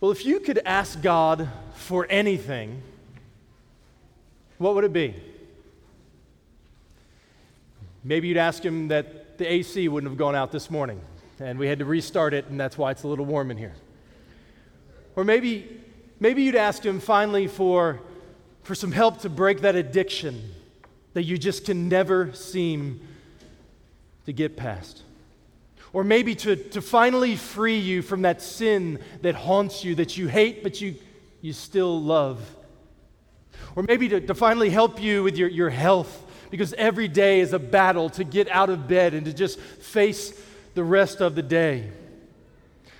Well, if you could ask God for anything, what would it be? Maybe you'd ask Him that the AC wouldn't have gone out this morning and we had to restart it, and that's why it's a little warm in here. Or maybe, maybe you'd ask Him finally for, for some help to break that addiction that you just can never seem to get past. Or maybe to, to finally free you from that sin that haunts you, that you hate, but you, you still love. Or maybe to, to finally help you with your, your health, because every day is a battle to get out of bed and to just face the rest of the day.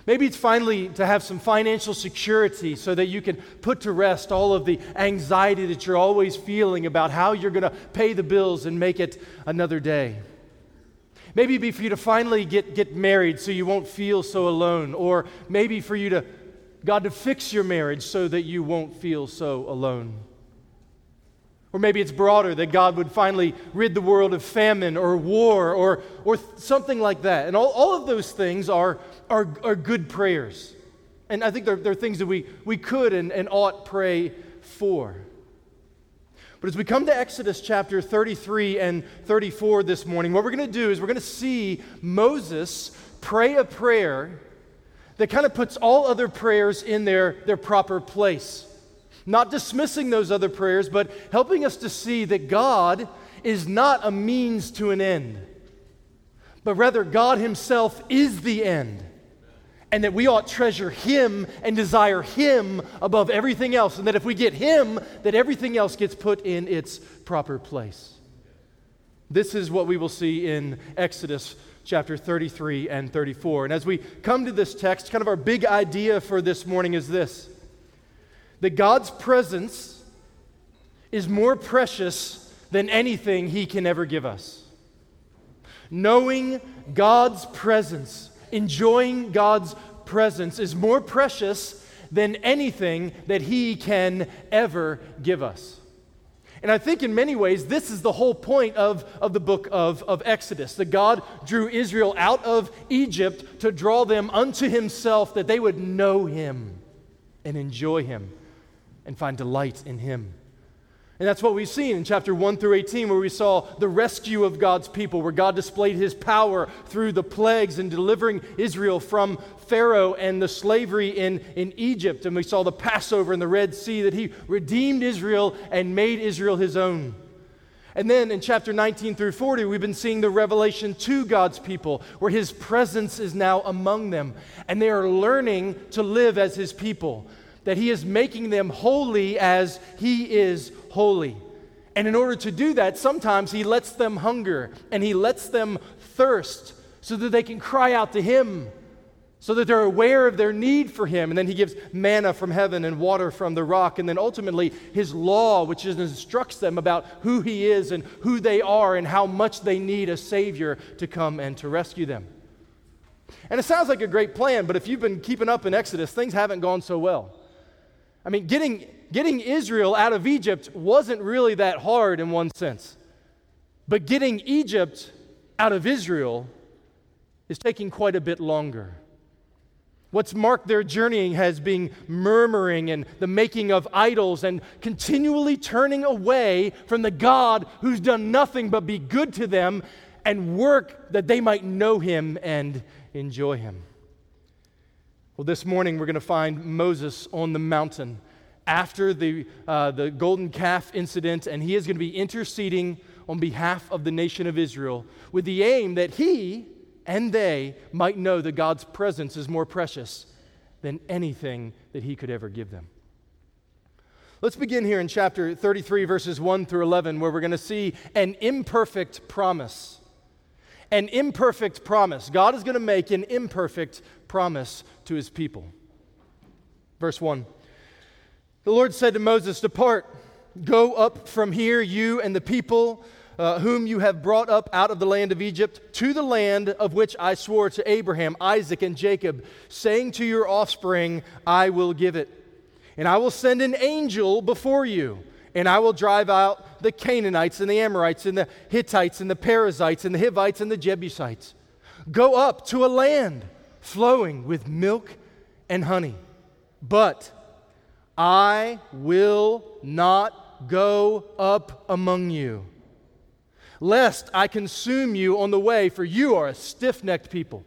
Maybe it's finally to have some financial security so that you can put to rest all of the anxiety that you're always feeling about how you're going to pay the bills and make it another day. Maybe it'd be for you to finally get, get married so you won't feel so alone. Or maybe for you to, God, to fix your marriage so that you won't feel so alone. Or maybe it's broader that God would finally rid the world of famine or war or, or something like that. And all, all of those things are, are, are good prayers. And I think they're, they're things that we, we could and, and ought pray for. But as we come to Exodus chapter 33 and 34 this morning, what we're going to do is we're going to see Moses pray a prayer that kind of puts all other prayers in their, their proper place. Not dismissing those other prayers, but helping us to see that God is not a means to an end, but rather God Himself is the end and that we ought treasure him and desire him above everything else and that if we get him that everything else gets put in its proper place. This is what we will see in exodus chapter 33 and 34 and as we come to this text kind of our big idea for this morning is this that god's presence is more precious than anything he can ever give us. Knowing god's presence enjoying God's presence is more precious than anything that He can ever give us. And I think in many ways, this is the whole point of, of the book of, of Exodus that God drew Israel out of Egypt to draw them unto Himself, that they would know Him and enjoy Him and find delight in Him. And that's what we've seen in chapter 1 through 18, where we saw the rescue of God's people, where God displayed his power through the plagues and delivering Israel from Pharaoh and the slavery in, in Egypt. And we saw the Passover in the Red Sea, that he redeemed Israel and made Israel his own. And then in chapter 19 through 40, we've been seeing the revelation to God's people, where his presence is now among them. And they are learning to live as his people, that he is making them holy as he is holy. And in order to do that, sometimes He lets them hunger and He lets them thirst so that they can cry out to Him, so that they're aware of their need for Him. And then He gives manna from heaven and water from the rock. And then ultimately, His law, which instructs them about who He is and who they are and how much they need a Savior to come and to rescue them. And it sounds like a great plan, but if you've been keeping up in Exodus, things haven't gone so well. I mean, getting getting Israel out of Egypt wasn't really that hard in one sense. But getting Egypt out of Israel is taking quite a bit longer. What's marked their journeying has been murmuring and the making of idols and continually turning away from the God who's done nothing but be good to them and work that they might know him and enjoy him. Well, this morning we're going to find Moses on the mountain after the, uh, the golden calf incident, and he is going to be interceding on behalf of the nation of Israel with the aim that he and they might know that God's presence is more precious than anything that he could ever give them. Let's begin here in chapter 33, verses 1 through 11, where we're going to see an imperfect promise. An imperfect promise. God is going to make an imperfect promise to his people. Verse 1 the Lord said to Moses, Depart, go up from here, you and the people uh, whom you have brought up out of the land of Egypt, to the land of which I swore to Abraham, Isaac, and Jacob, saying to your offspring, I will give it. And I will send an angel before you, and I will drive out the Canaanites and the Amorites and the Hittites and the Perizzites and the Hivites and the Jebusites. Go up to a land flowing with milk and honey But I will not go up among you, lest I consume you on the way, for you are a stiff necked people.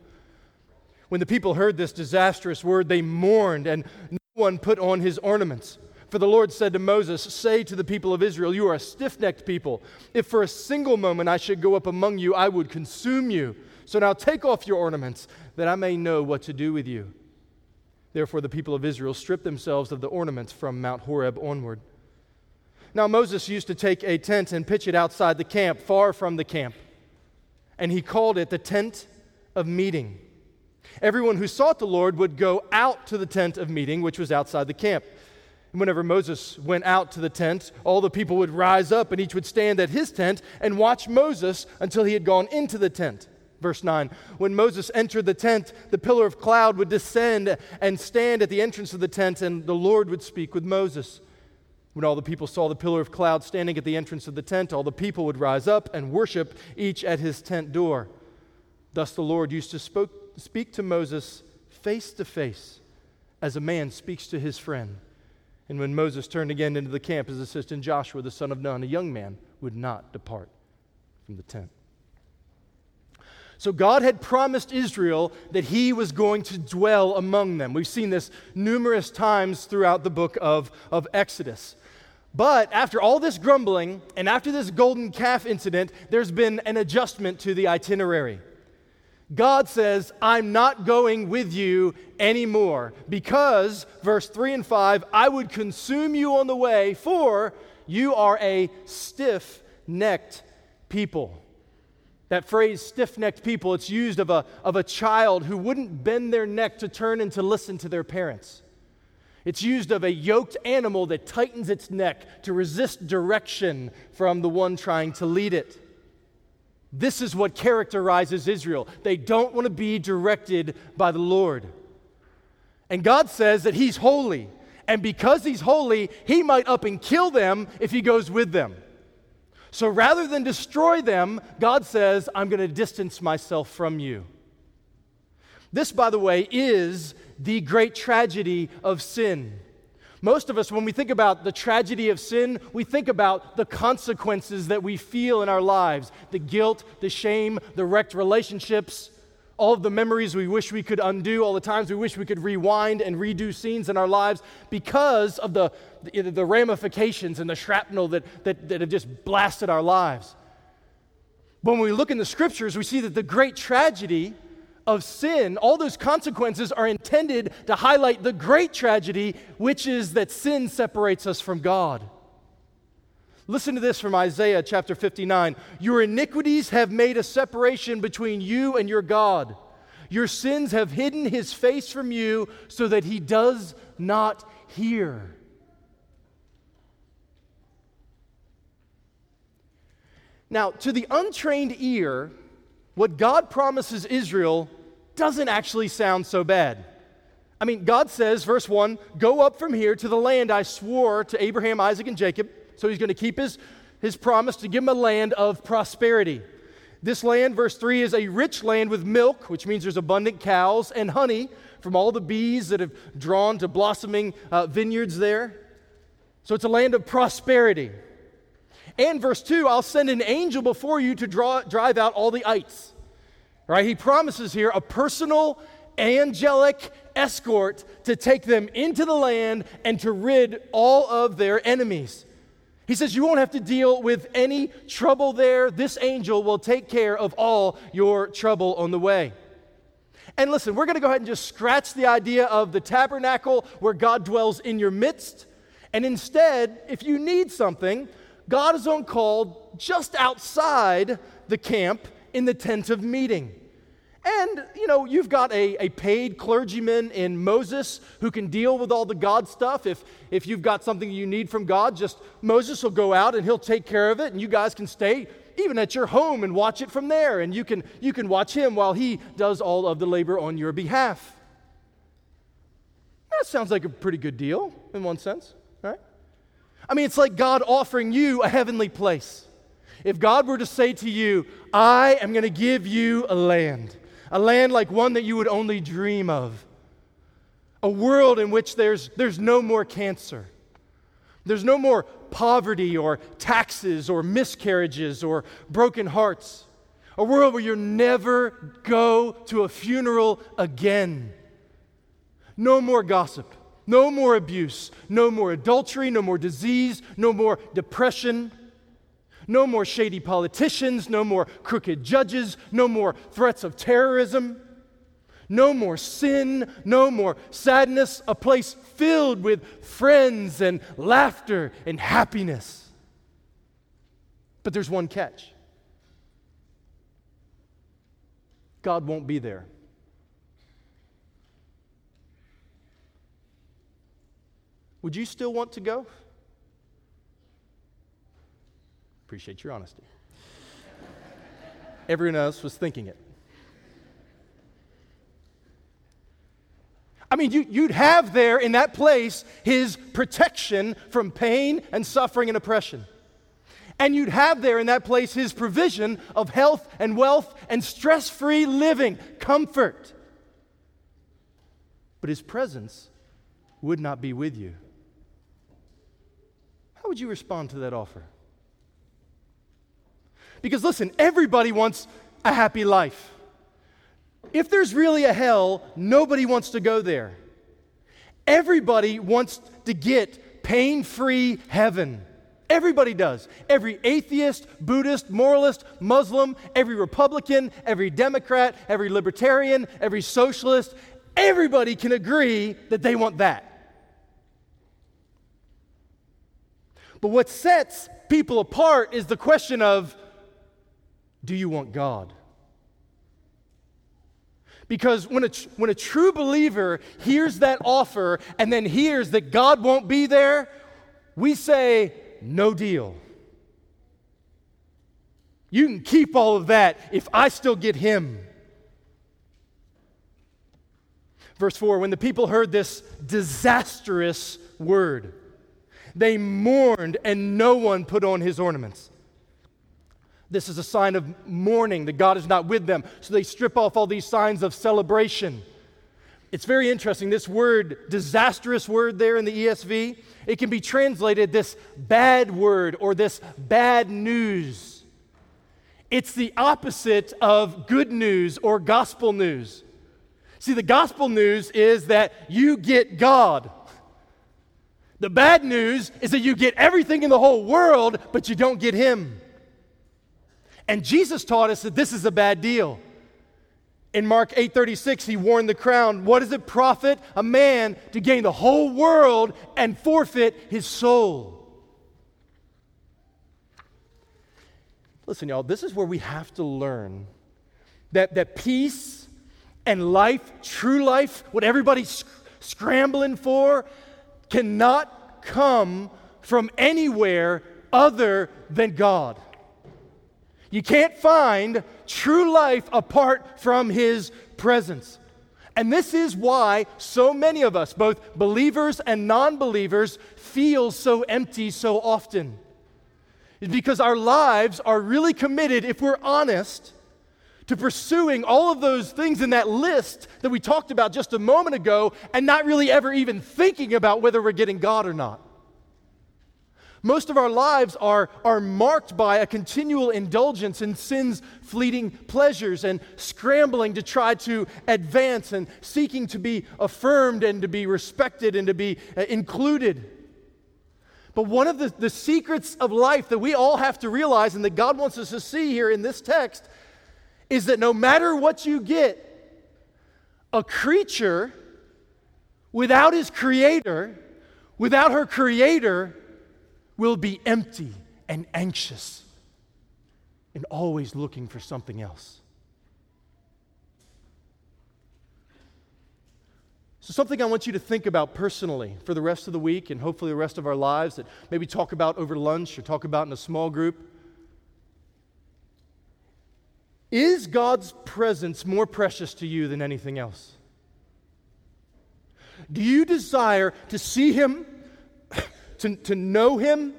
When the people heard this disastrous word, they mourned, and no one put on his ornaments. For the Lord said to Moses, Say to the people of Israel, You are a stiff necked people. If for a single moment I should go up among you, I would consume you. So now take off your ornaments, that I may know what to do with you. Therefore, the people of Israel stripped themselves of the ornaments from Mount Horeb onward. Now, Moses used to take a tent and pitch it outside the camp, far from the camp. And he called it the tent of meeting. Everyone who sought the Lord would go out to the tent of meeting, which was outside the camp. And whenever Moses went out to the tent, all the people would rise up and each would stand at his tent and watch Moses until he had gone into the tent. Verse 9 When Moses entered the tent, the pillar of cloud would descend and stand at the entrance of the tent, and the Lord would speak with Moses. When all the people saw the pillar of cloud standing at the entrance of the tent, all the people would rise up and worship, each at his tent door. Thus the Lord used to spoke, speak to Moses face to face, as a man speaks to his friend. And when Moses turned again into the camp, his assistant Joshua, the son of Nun, a young man, would not depart from the tent. So God had promised Israel that he was going to dwell among them. We've seen this numerous times throughout the book of, of Exodus. But after all this grumbling and after this golden calf incident, there's been an adjustment to the itinerary. God says, I'm not going with you anymore because, verse 3 and 5, I would consume you on the way, for you are a stiff necked people. That phrase, stiff necked people, it's used of a, of a child who wouldn't bend their neck to turn and to listen to their parents. It's used of a yoked animal that tightens its neck to resist direction from the one trying to lead it. This is what characterizes Israel. They don't want to be directed by the Lord. And God says that He's holy. And because He's holy, He might up and kill them if He goes with them. So rather than destroy them, God says, I'm going to distance myself from you. This, by the way, is the great tragedy of sin. Most of us, when we think about the tragedy of sin, we think about the consequences that we feel in our lives the guilt, the shame, the wrecked relationships, all of the memories we wish we could undo, all the times we wish we could rewind and redo scenes in our lives because of the, the, the ramifications and the shrapnel that, that, that have just blasted our lives. But when we look in the scriptures, we see that the great tragedy of sin, all those consequences are intended to highlight the great tragedy, which is that sin separates us from God. Listen to this from Isaiah chapter 59. Your iniquities have made a separation between you and your God. Your sins have hidden his face from you so that he does not hear. Now, to the untrained ear, what God promises Israel doesn't actually sound so bad. I mean, God says, verse 1 Go up from here to the land I swore to Abraham, Isaac, and Jacob so he's going to keep his, his promise to give him a land of prosperity. This land, verse 3, is a rich land with milk, which means there's abundant cows, and honey from all the bees that have drawn to blossoming uh, vineyards there. So it's a land of prosperity. And verse 2, I'll send an angel before you to draw, drive out all the ites. Right? He promises here a personal angelic escort to take them into the land and to rid all of their enemies. He says, You won't have to deal with any trouble there. This angel will take care of all your trouble on the way. And listen, we're going to go ahead and just scratch the idea of the tabernacle where God dwells in your midst. And instead, if you need something, God is on call just outside the camp in the tent of meeting. And, you know, you've got a, a paid clergyman in Moses who can deal with all the God stuff. If, if you've got something you need from God, just Moses will go out and he'll take care of it, and you guys can stay even at your home and watch it from there. And you can, you can watch him while he does all of the labor on your behalf. That sounds like a pretty good deal in one sense, right? I mean, it's like God offering you a heavenly place. If God were to say to you, I am going to give you a land a land like one that you would only dream of, A world in which there's, there's no more cancer. There's no more poverty or taxes or miscarriages or broken hearts. A world where you'll never go to a funeral again. No more gossip. No more abuse. No more adultery. No more disease. No more depression. No more shady politicians. No more crooked judges. No more threats of terrorism. No more sin, no more sadness, a place filled with friends and laughter and happiness. But there's one catch God won't be there. Would you still want to go? Appreciate your honesty. Everyone else was thinking it. I mean, you, would have there in that place his protection from pain and suffering and oppression. And you'd have there in that place his provision of health and wealth and stress free living, comfort. But his presence would not be with you. How would you respond to that offer? Because listen, everybody wants a happy life. If there's really a hell, nobody wants to go there. Everybody wants to get pain free heaven. Everybody does. Every atheist, Buddhist, moralist, Muslim, every Republican, every Democrat, every libertarian, every socialist, everybody can agree that they want that. But what sets people apart is the question of do you want God? Because when a, when a true believer hears that offer and then hears that God won't be there, we say, no deal. You can keep all of that if I still get him. Verse 4 When the people heard this disastrous word, they mourned, and no one put on his ornaments. This is a sign of mourning that God is not with them. So they strip off all these signs of celebration. It's very interesting. This word, disastrous word there in the ESV, it can be translated this bad word or this bad news. It's the opposite of good news or gospel news. See, the gospel news is that you get God. The bad news is that you get everything in the whole world, but you don't get Him. And Jesus taught us that this is a bad deal. In Mark 8:36 he warned the crowd, what does it profit a man to gain the whole world and forfeit his soul? Listen y'all, this is where we have to learn that that peace and life, true life, what everybody's sc- scrambling for cannot come from anywhere other than God. You can't find true life apart from His presence. And this is why so many of us, both believers and non believers, feel so empty so often. Because our lives are really committed, if we're honest, to pursuing all of those things in that list that we talked about just a moment ago and not really ever even thinking about whether we're getting God or not. Most of our lives are, are marked by a continual indulgence in sin's fleeting pleasures and scrambling to try to advance and seeking to be affirmed and to be respected and to be uh, included. But one of the, the secrets of life that we all have to realize and that God wants us to see here in this text is that no matter what you get, a creature without his creator, without her creator, will be empty and anxious and always looking for something else. So, something I want you to think about personally for the rest of the week and hopefully the rest of our lives that maybe talk about over lunch or talk about in a small group. Is God's presence more precious to you than anything else? Do you desire to see Him to, to know him,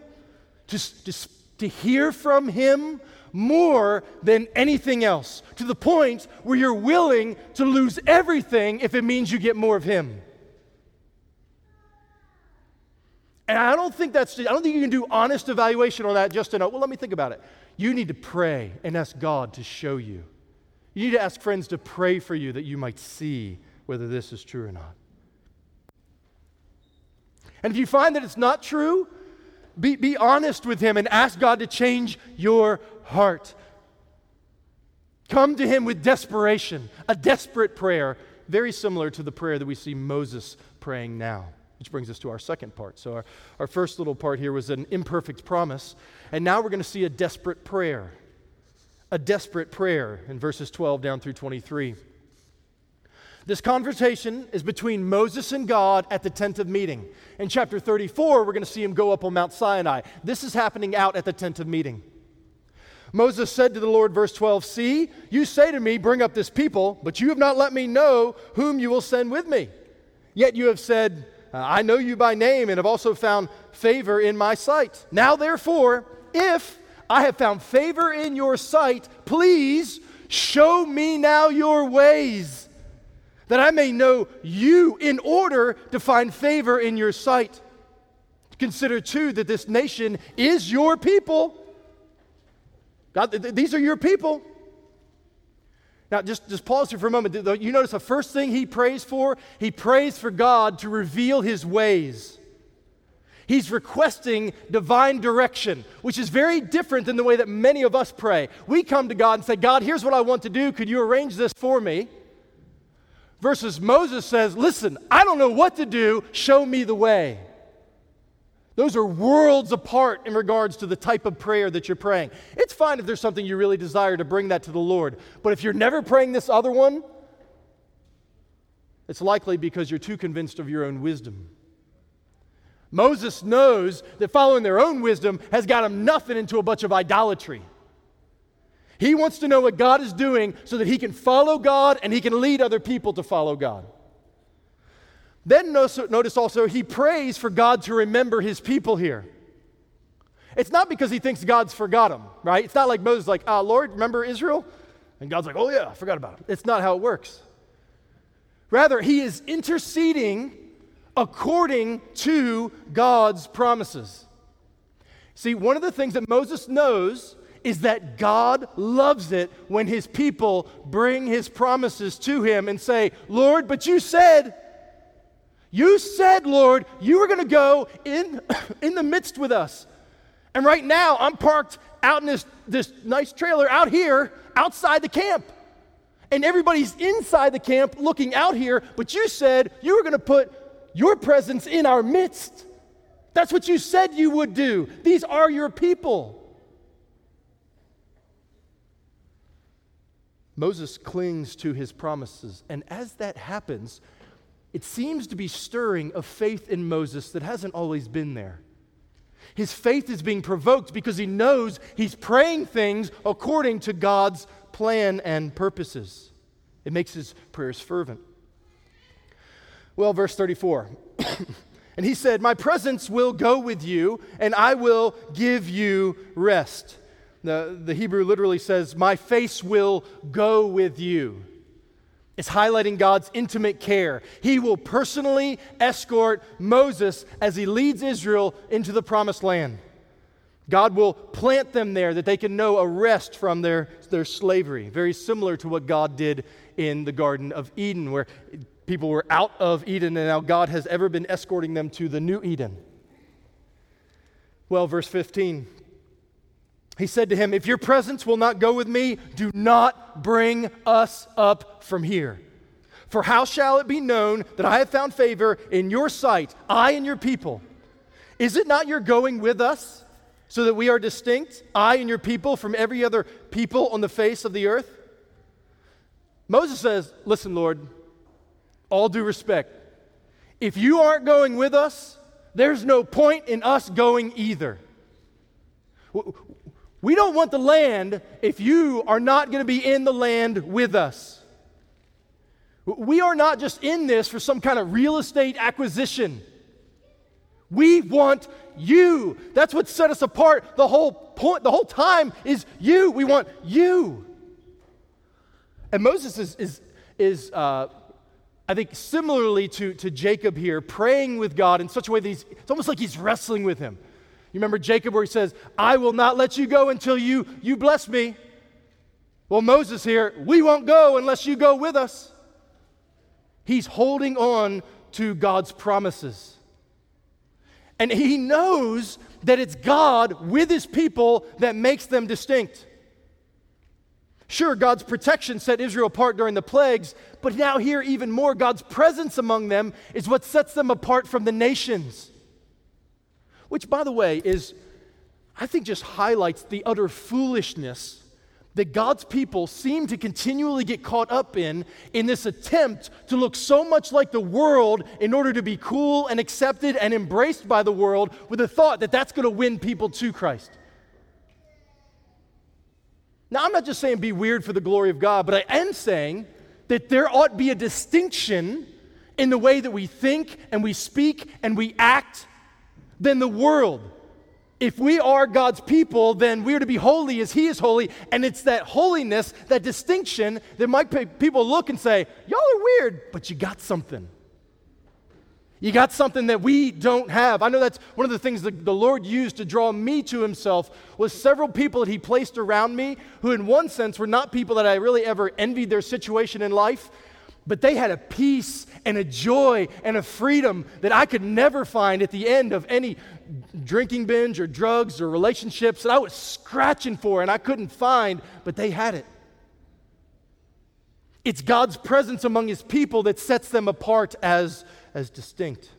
to, to, to hear from him more than anything else, to the point where you're willing to lose everything if it means you get more of him. And I don't think that's, I don't think you can do honest evaluation on that just to know, well, let me think about it. You need to pray and ask God to show you. You need to ask friends to pray for you that you might see whether this is true or not. And if you find that it's not true, be, be honest with Him and ask God to change your heart. Come to Him with desperation, a desperate prayer, very similar to the prayer that we see Moses praying now. Which brings us to our second part. So, our, our first little part here was an imperfect promise. And now we're going to see a desperate prayer. A desperate prayer in verses 12 down through 23. This conversation is between Moses and God at the tent of meeting. In chapter 34, we're going to see him go up on Mount Sinai. This is happening out at the tent of meeting. Moses said to the Lord, verse 12, See, you say to me, Bring up this people, but you have not let me know whom you will send with me. Yet you have said, I know you by name and have also found favor in my sight. Now, therefore, if I have found favor in your sight, please show me now your ways, that I may know you in order to find favor in your sight. Consider, too, that this nation is your people. God, th- these are your people. Now, just, just pause here for a moment. You notice the first thing he prays for? He prays for God to reveal his ways. He's requesting divine direction, which is very different than the way that many of us pray. We come to God and say, God, here's what I want to do. Could you arrange this for me? Versus Moses says, Listen, I don't know what to do. Show me the way. Those are worlds apart in regards to the type of prayer that you're praying. It's fine if there's something you really desire to bring that to the Lord. But if you're never praying this other one, it's likely because you're too convinced of your own wisdom. Moses knows that following their own wisdom has got them nothing into a bunch of idolatry. He wants to know what God is doing so that he can follow God and he can lead other people to follow God. Then notice also, he prays for God to remember his people here. It's not because he thinks God's forgot him, right? It's not like Moses, like, ah, Lord, remember Israel? And God's like, oh, yeah, I forgot about him. It's not how it works. Rather, he is interceding according to God's promises. See, one of the things that Moses knows is that God loves it when his people bring his promises to him and say, Lord, but you said, you said, Lord, you were going to go in, in the midst with us. And right now, I'm parked out in this, this nice trailer out here, outside the camp. And everybody's inside the camp looking out here, but you said you were going to put your presence in our midst. That's what you said you would do. These are your people. Moses clings to his promises. And as that happens, it seems to be stirring a faith in Moses that hasn't always been there. His faith is being provoked because he knows he's praying things according to God's plan and purposes. It makes his prayers fervent. Well, verse 34. and he said, My presence will go with you, and I will give you rest. The, the Hebrew literally says, My face will go with you. It's highlighting God's intimate care. He will personally escort Moses as he leads Israel into the promised land. God will plant them there that they can know a rest from their, their slavery. Very similar to what God did in the Garden of Eden, where people were out of Eden and now God has ever been escorting them to the new Eden. Well, verse 15 he said to him, If your presence will not go with me, do not bring us up from here. For how shall it be known that I have found favor in your sight, I and your people? Is it not your going with us, so that we are distinct, I and your people, from every other people on the face of the earth? Moses says, Listen, Lord, all due respect, if you aren't going with us, there's no point in us going either. We don't want the land if you are not going to be in the land with us. We are not just in this for some kind of real estate acquisition. We want you. That's what set us apart the whole point, the whole time is you. We want you. And Moses is, is, is uh, I think similarly to, to Jacob here, praying with God in such a way that he's, it's almost like he's wrestling with him. You remember Jacob where he says, I will not let you go until you, you bless me. Well, Moses here, we won't go unless you go with us. He's holding on to God's promises. And he knows that it's God with his people that makes them distinct. Sure, God's protection set Israel apart during the plagues, but now, here, even more, God's presence among them is what sets them apart from the nations. Which, by the way, is, I think, just highlights the utter foolishness that God's people seem to continually get caught up in in this attempt to look so much like the world in order to be cool and accepted and embraced by the world with the thought that that's going to win people to Christ. Now, I'm not just saying be weird for the glory of God, but I am saying that there ought to be a distinction in the way that we think and we speak and we act than the world. If we are God's people, then we are to be holy as He is holy. And it's that holiness, that distinction, that might people look and say, Y'all are weird, but you got something. You got something that we don't have. I know that's one of the things that the Lord used to draw me to himself was several people that he placed around me who in one sense were not people that I really ever envied their situation in life, but they had a peace and a joy and a freedom that I could never find at the end of any drinking binge or drugs or relationships that I was scratching for and I couldn't find, but they had it. It's God's presence among his people that sets them apart as as distinct.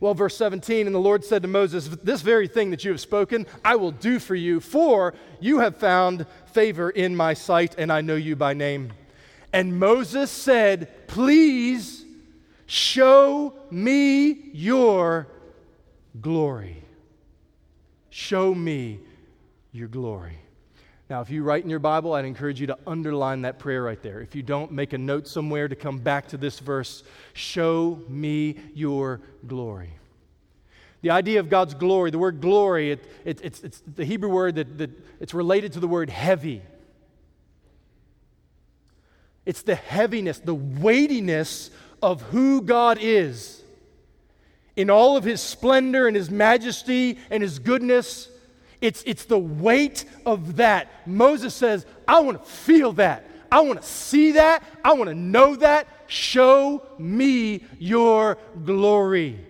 Well, verse 17, and the Lord said to Moses, This very thing that you have spoken, I will do for you, for you have found favor in my sight, and I know you by name. And Moses said, Please show me your glory. Show me your glory. Now, if you write in your Bible, I'd encourage you to underline that prayer right there. If you don't, make a note somewhere to come back to this verse Show me your glory. The idea of God's glory, the word glory, it, it, it's, it's the Hebrew word that, that it's related to the word heavy. It's the heaviness, the weightiness of who God is. In all of his splendor and his majesty and his goodness, it's, it's the weight of that. Moses says, I want to feel that. I want to see that. I want to know that. Show me your glory.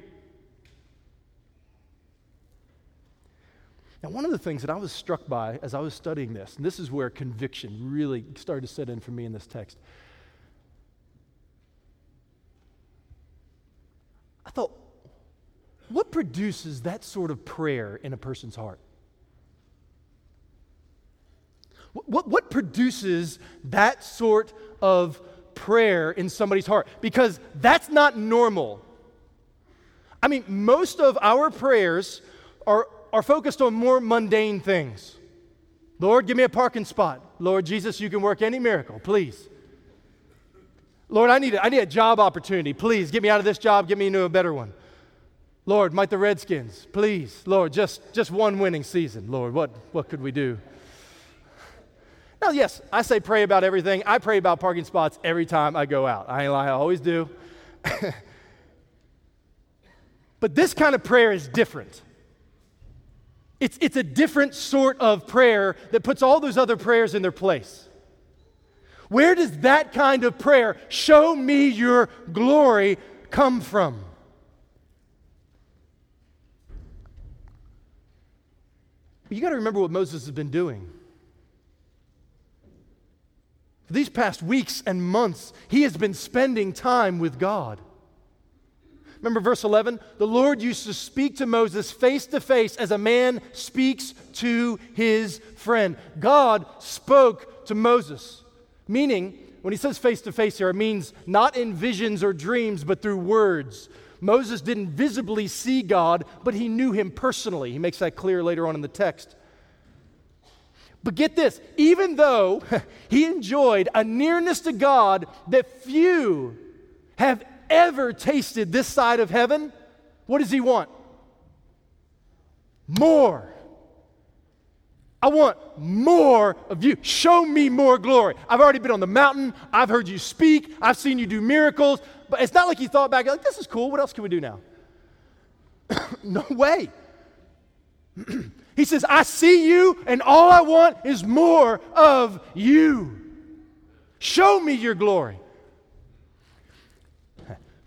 Now, one of the things that I was struck by as I was studying this, and this is where conviction really started to set in for me in this text. I thought, what produces that sort of prayer in a person's heart? What, what produces that sort of prayer in somebody's heart? Because that's not normal. I mean, most of our prayers are, are focused on more mundane things. Lord, give me a parking spot. Lord Jesus, you can work any miracle, please. Lord, I need, a, I need a job opportunity. Please get me out of this job, get me into a better one. Lord, might the Redskins, please. Lord, just, just one winning season. Lord, what, what could we do? Now, yes, I say pray about everything. I pray about parking spots every time I go out. I ain't lie, I always do. but this kind of prayer is different. It's, it's a different sort of prayer that puts all those other prayers in their place. Where does that kind of prayer, show me your glory, come from? You got to remember what Moses has been doing. For these past weeks and months, he has been spending time with God. Remember verse 11? The Lord used to speak to Moses face to face as a man speaks to his friend. God spoke to Moses, meaning, when he says face to face here, it means not in visions or dreams, but through words. Moses didn't visibly see God, but he knew him personally. He makes that clear later on in the text. But get this even though he enjoyed a nearness to God that few have ever tasted this side of heaven, what does he want? More. I want more of you. Show me more glory. I've already been on the mountain. I've heard you speak. I've seen you do miracles. But it's not like you thought back, like, this is cool. What else can we do now? no way. he says, I see you, and all I want is more of you. Show me your glory.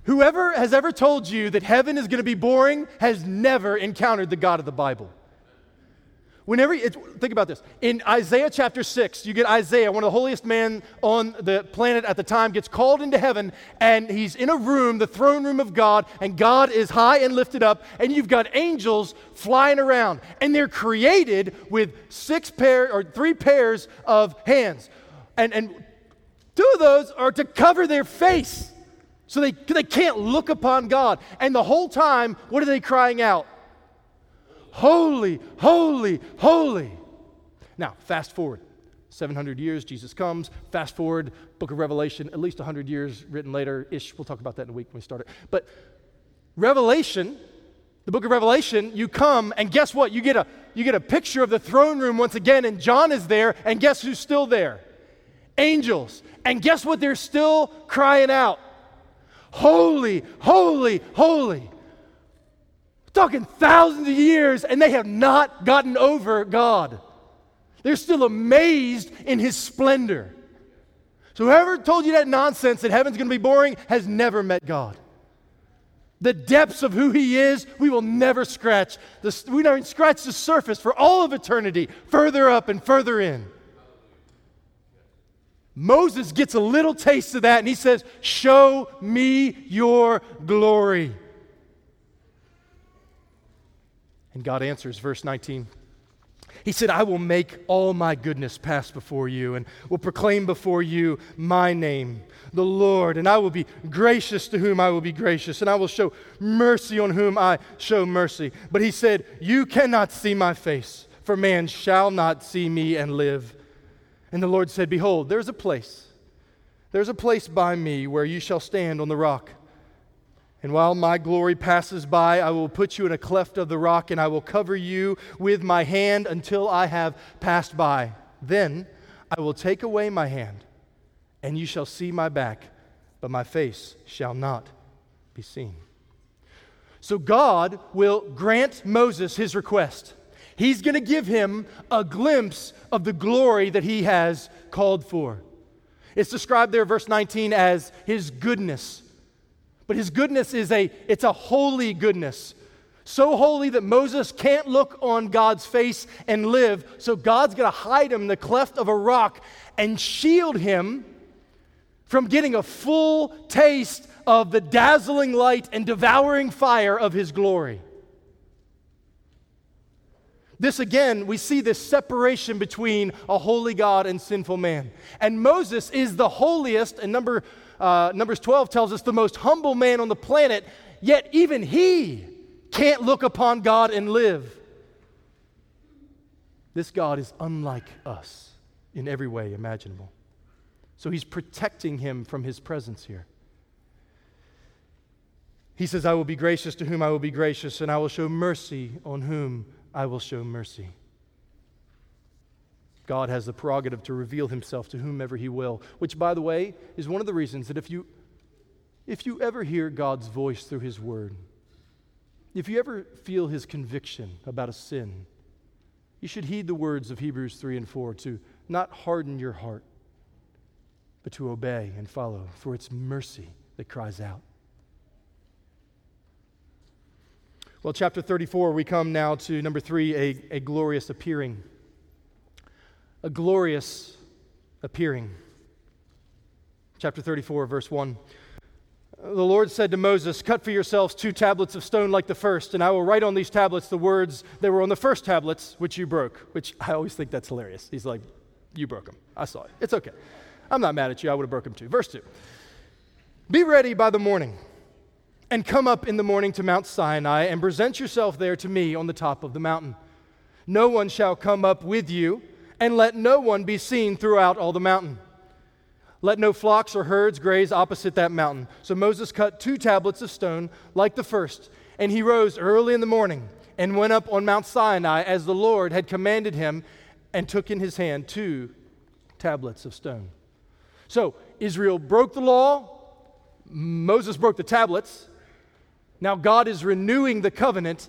Whoever has ever told you that heaven is going to be boring has never encountered the God of the Bible. Whenever, think about this. In Isaiah chapter 6, you get Isaiah, one of the holiest men on the planet at the time, gets called into heaven, and he's in a room, the throne room of God, and God is high and lifted up, and you've got angels flying around, and they're created with six pair or three pairs of hands. And, and two of those are to cover their face. So they, they can't look upon God. And the whole time, what are they crying out? Holy, holy, holy. Now, fast forward 700 years, Jesus comes. Fast forward, book of Revelation, at least 100 years written later ish. We'll talk about that in a week when we start it. But Revelation, the book of Revelation, you come and guess what? You get a you get a picture of the throne room once again, and John is there, and guess who's still there? Angels. And guess what? They're still crying out holy, holy, holy. We're talking thousands of years, and they have not gotten over God. They're still amazed in his splendor. So, whoever told you that nonsense that heaven's going to be boring has never met God. The depths of who he is, we will never scratch. The, we don't scratch the surface for all of eternity, further up and further in. Moses gets a little taste of that and he says, Show me your glory. And God answers, verse 19. He said, I will make all my goodness pass before you and will proclaim before you my name, the Lord. And I will be gracious to whom I will be gracious, and I will show mercy on whom I show mercy. But he said, You cannot see my face, for man shall not see me and live. And the Lord said, Behold, there's a place. There's a place by me where you shall stand on the rock. And while my glory passes by, I will put you in a cleft of the rock, and I will cover you with my hand until I have passed by. Then I will take away my hand, and you shall see my back, but my face shall not be seen. So God will grant Moses his request. He's going to give him a glimpse of the glory that he has called for. It's described there, verse 19, as his goodness. But his goodness is a, it's a holy goodness. So holy that Moses can't look on God's face and live. So God's going to hide him in the cleft of a rock and shield him from getting a full taste of the dazzling light and devouring fire of his glory. This again, we see this separation between a holy God and sinful man. And Moses is the holiest, and number, uh, Numbers 12 tells us the most humble man on the planet, yet even he can't look upon God and live. This God is unlike us in every way imaginable. So he's protecting him from his presence here. He says, I will be gracious to whom I will be gracious, and I will show mercy on whom I will show mercy. God has the prerogative to reveal himself to whomever he will, which, by the way, is one of the reasons that if you, if you ever hear God's voice through his word, if you ever feel his conviction about a sin, you should heed the words of Hebrews 3 and 4 to not harden your heart, but to obey and follow, for it's mercy that cries out. Well, chapter 34, we come now to number three a, a glorious appearing. A glorious appearing. Chapter 34, verse 1. The Lord said to Moses, Cut for yourselves two tablets of stone like the first, and I will write on these tablets the words that were on the first tablets, which you broke. Which I always think that's hilarious. He's like, You broke them. I saw it. It's okay. I'm not mad at you. I would have broke them too. Verse 2. Be ready by the morning and come up in the morning to Mount Sinai and present yourself there to me on the top of the mountain. No one shall come up with you, and let no one be seen throughout all the mountain. Let no flocks or herds graze opposite that mountain. So Moses cut two tablets of stone like the first, and he rose early in the morning and went up on Mount Sinai as the Lord had commanded him. and took in his hand two tablets of stone. So Israel broke the law, Moses broke the tablets. Now God is renewing the covenant,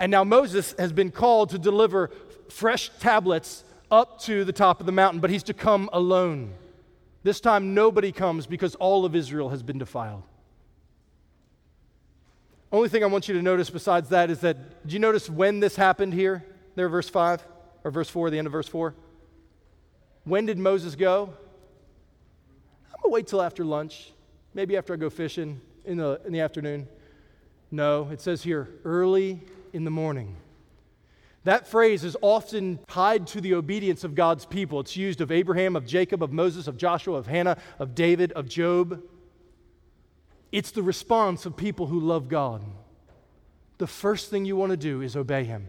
and now Moses has been called to deliver fresh tablets up to the top of the mountain, but he's to come alone. This time, nobody comes because all of Israel has been defiled. Only thing I want you to notice besides that is that, did you notice when this happened here? There, verse 5 or verse 4, the end of verse 4? When did Moses go? I'm going to wait till after lunch, maybe after I go fishing in the, in the afternoon. No, it says here, early in the morning. That phrase is often tied to the obedience of God's people. It's used of Abraham, of Jacob, of Moses, of Joshua, of Hannah, of David, of Job. It's the response of people who love God. The first thing you want to do is obey Him,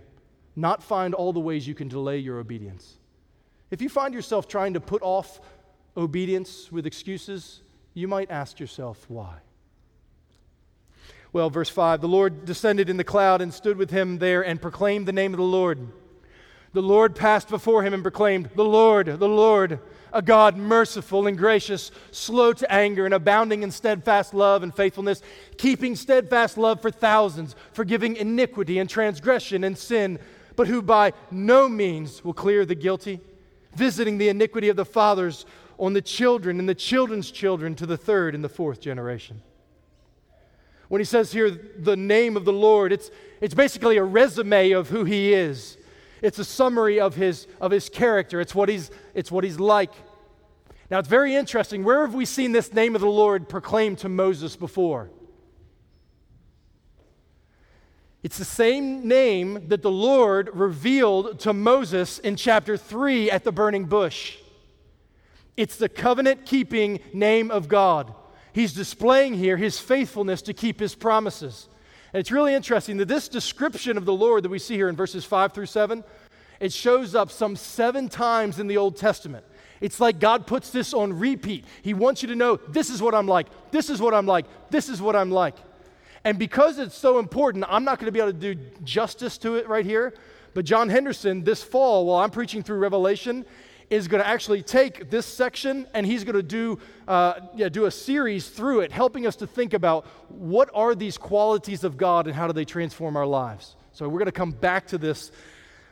not find all the ways you can delay your obedience. If you find yourself trying to put off obedience with excuses, you might ask yourself why. Well, verse 5 the Lord descended in the cloud and stood with him there and proclaimed the name of the Lord. The Lord passed before him and proclaimed, The Lord, the Lord, a God merciful and gracious, slow to anger, and abounding in steadfast love and faithfulness, keeping steadfast love for thousands, forgiving iniquity and transgression and sin, but who by no means will clear the guilty, visiting the iniquity of the fathers on the children and the children's children to the third and the fourth generation. When he says here, the name of the Lord, it's, it's basically a resume of who he is. It's a summary of his, of his character. It's what, he's, it's what he's like. Now, it's very interesting. Where have we seen this name of the Lord proclaimed to Moses before? It's the same name that the Lord revealed to Moses in chapter 3 at the burning bush. It's the covenant keeping name of God he's displaying here his faithfulness to keep his promises. And it's really interesting that this description of the Lord that we see here in verses 5 through 7, it shows up some seven times in the Old Testament. It's like God puts this on repeat. He wants you to know this is what I'm like, this is what I'm like, this is what I'm like. And because it's so important, I'm not going to be able to do justice to it right here. But John Henderson, this fall, while I'm preaching through Revelation, is going to actually take this section and he's going to do, uh, yeah, do a series through it, helping us to think about what are these qualities of God and how do they transform our lives. So we're going to come back to this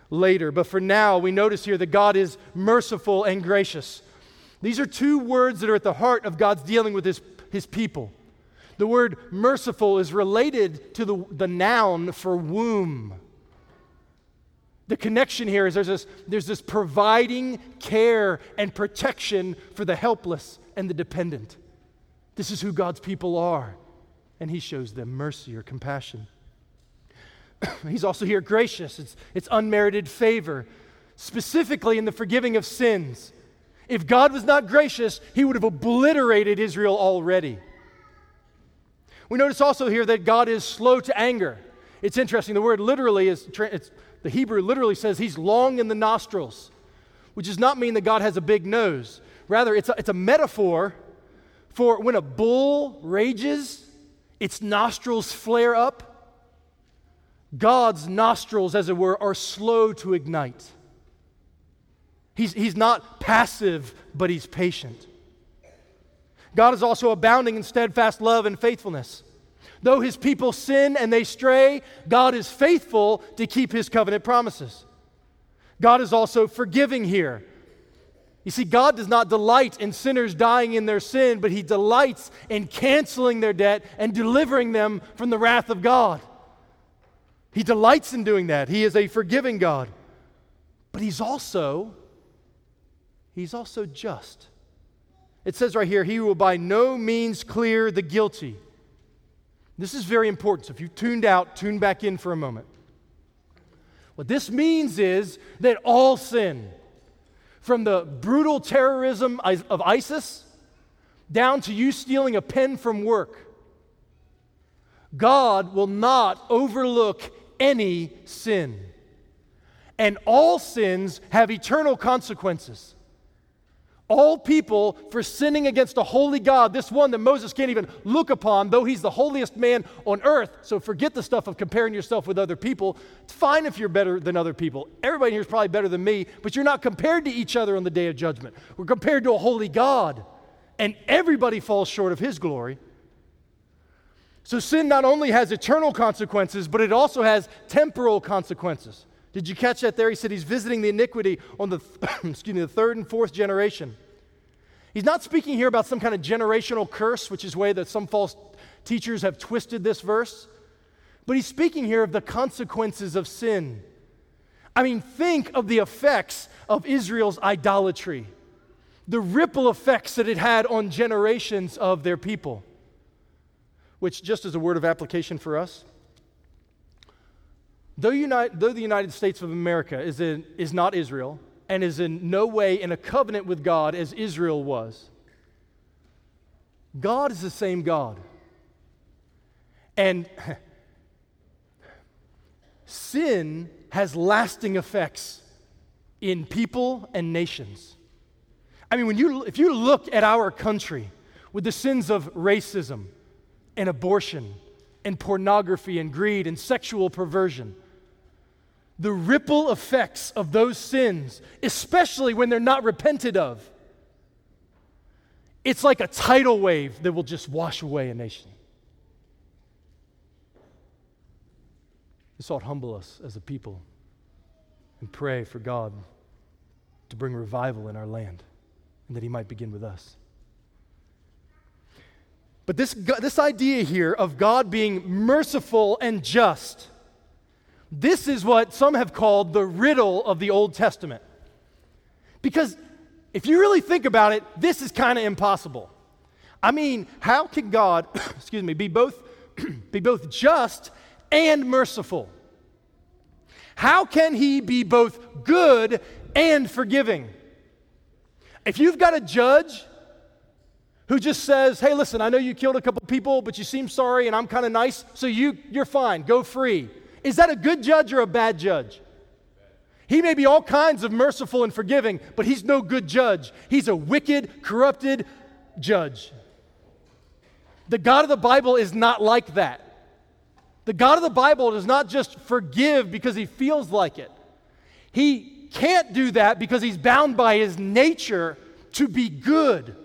later. But for now, we notice here that God is merciful and gracious. These are two words that are at the heart of God's dealing with his, his people. The word merciful is related to the, the noun for womb. The connection here is there's this, there's this providing care and protection for the helpless and the dependent. This is who God's people are. And He shows them mercy or compassion. He's also here gracious, it's, it's unmerited favor, specifically in the forgiving of sins. If God was not gracious, He would have obliterated Israel already. We notice also here that God is slow to anger. It's interesting, the word literally is it's the Hebrew literally says he's long in the nostrils, which does not mean that God has a big nose. Rather, it's a, it's a metaphor for when a bull rages, its nostrils flare up. God's nostrils, as it were, are slow to ignite. He's, he's not passive, but he's patient. God is also abounding in steadfast love and faithfulness. Though his people sin and they stray, God is faithful to keep his covenant promises. God is also forgiving here. You see, God does not delight in sinners dying in their sin, but he delights in canceling their debt and delivering them from the wrath of God. He delights in doing that. He is a forgiving God. But he's also he's also just. It says right here, he will by no means clear the guilty. This is very important. So if you tuned out, tune back in for a moment. What this means is that all sin, from the brutal terrorism of ISIS down to you stealing a pen from work, God will not overlook any sin. And all sins have eternal consequences. All people for sinning against a holy God, this one that Moses can't even look upon, though he's the holiest man on earth. So forget the stuff of comparing yourself with other people. It's fine if you're better than other people. Everybody here is probably better than me, but you're not compared to each other on the day of judgment. We're compared to a holy God, and everybody falls short of his glory. So sin not only has eternal consequences, but it also has temporal consequences. Did you catch that there? He said he's visiting the iniquity on the, excuse me, the third and fourth generation. He's not speaking here about some kind of generational curse, which is way that some false teachers have twisted this verse, but he's speaking here of the consequences of sin. I mean, think of the effects of Israel's idolatry, the ripple effects that it had on generations of their people. Which, just as a word of application for us, Though, United, though, the United States of America is, in, is not Israel and is in no way in a covenant with God as Israel was, God is the same God. And sin has lasting effects in people and nations. I mean, when you, if you look at our country with the sins of racism and abortion and pornography and greed and sexual perversion, the ripple effects of those sins, especially when they're not repented of, it's like a tidal wave that will just wash away a nation. This ought to humble us as a people and pray for God to bring revival in our land and that He might begin with us. But this, this idea here of God being merciful and just this is what some have called the riddle of the Old Testament. Because if you really think about it, this is kind of impossible. I mean, how can God, excuse me, be both, be both just and merciful? How can he be both good and forgiving? If you've got a judge who just says, "Hey, listen, I know you killed a couple people, but you seem sorry and I'm kind of nice, so you you're fine. Go free." Is that a good judge or a bad judge? He may be all kinds of merciful and forgiving, but he's no good judge. He's a wicked, corrupted judge. The God of the Bible is not like that. The God of the Bible does not just forgive because he feels like it. He can't do that because he's bound by his nature to be good.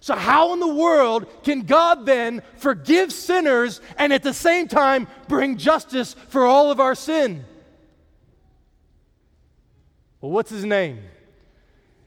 So, how in the world can God then forgive sinners and at the same time bring justice for all of our sin? Well, what's his name?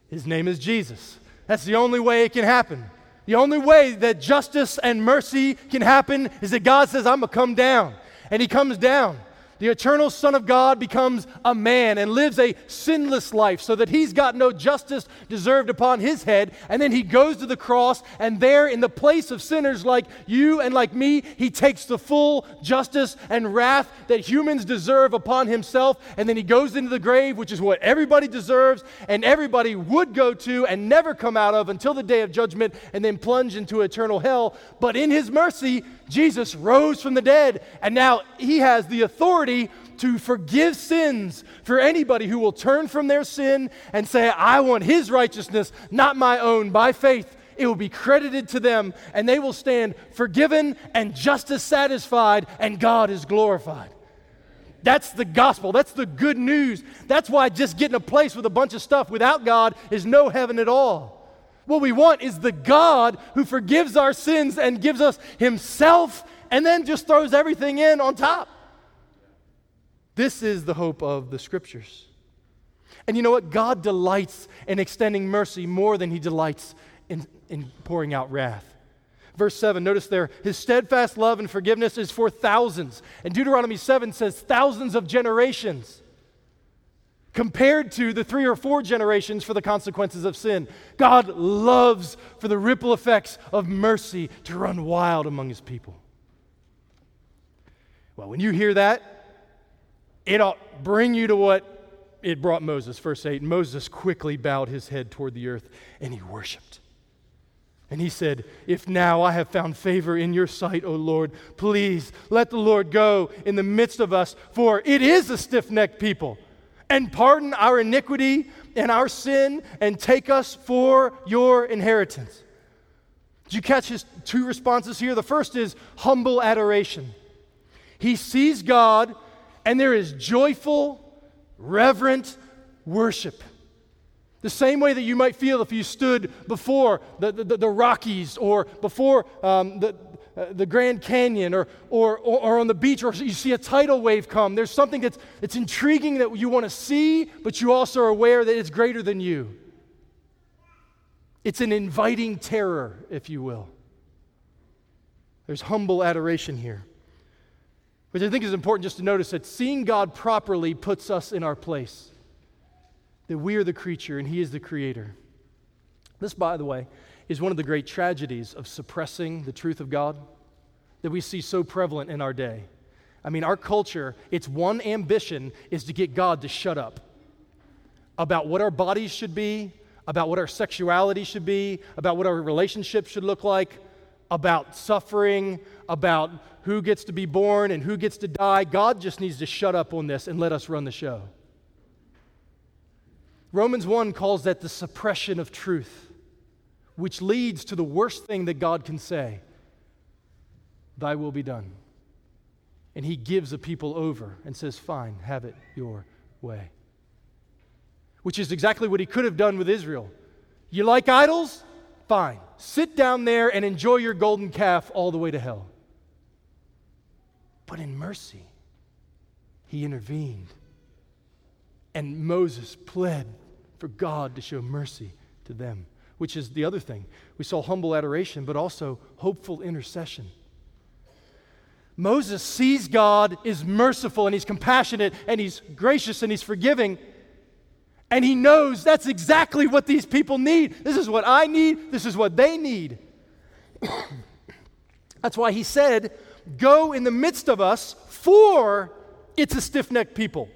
His name is Jesus. That's the only way it can happen. The only way that justice and mercy can happen is that God says, I'm going to come down. And he comes down the eternal Son of God becomes a man and lives a sinless life so that he's got no justice deserved upon his head. And then he goes to the cross, and there, in the place of sinners like you and like me, he takes the full justice and wrath that humans deserve upon himself. And then he goes into the grave, which is what everybody deserves and everybody would go to and never come out of until the day of judgment and then plunge into eternal hell. But in his mercy, Jesus rose from the dead, and now he has the authority to forgive sins for anybody who will turn from their sin and say, I want his righteousness, not my own, by faith. It will be credited to them, and they will stand forgiven and justice satisfied, and God is glorified. That's the gospel. That's the good news. That's why just getting a place with a bunch of stuff without God is no heaven at all. What we want is the God who forgives our sins and gives us Himself and then just throws everything in on top. This is the hope of the Scriptures. And you know what? God delights in extending mercy more than He delights in, in pouring out wrath. Verse 7, notice there, His steadfast love and forgiveness is for thousands. And Deuteronomy 7 says thousands of generations compared to the three or four generations for the consequences of sin. God loves for the ripple effects of mercy to run wild among his people. Well, when you hear that, it ought bring you to what it brought Moses. Verse 8 Moses quickly bowed his head toward the earth and he worshiped. And he said, If now I have found favor in your sight, O Lord, please let the Lord go in the midst of us, for it is a stiff necked people and pardon our iniquity and our sin and take us for your inheritance. Did you catch his two responses here? The first is humble adoration. He sees God, and there is joyful, reverent worship. The same way that you might feel if you stood before the, the, the Rockies or before um, the, Uh, the Grand Canyon or, or, or, or, on the beach or you see a tidal wave come. There's something that's, that's intriguing that you want to see, but you also are aware that it's greater than you. It's an inviting terror, if you will. There's humble adoration here. Which I think is important just to notice that seeing God properly puts us in our place that we are the creature and He is the creator. This, by the way, is one of the great tragedies of suppressing the truth of God that we see so prevalent in our day. I mean, our culture, its one ambition is to get God to shut up about what our bodies should be, about what our sexuality should be, about what our relationships should look like, about suffering, about who gets to be born and who gets to die. God just needs to shut up on this and let us run the show. Romans 1 calls that the suppression of truth, which leads to the worst thing that God can say Thy will be done. And he gives a people over and says, Fine, have it your way. Which is exactly what he could have done with Israel. You like idols? Fine. Sit down there and enjoy your golden calf all the way to hell. But in mercy, he intervened. And Moses pled for God to show mercy to them, which is the other thing. We saw humble adoration, but also hopeful intercession. Moses sees God is merciful and he's compassionate and he's gracious and he's forgiving. And he knows that's exactly what these people need. This is what I need. This is what they need. that's why he said, Go in the midst of us, for it's a stiff necked people.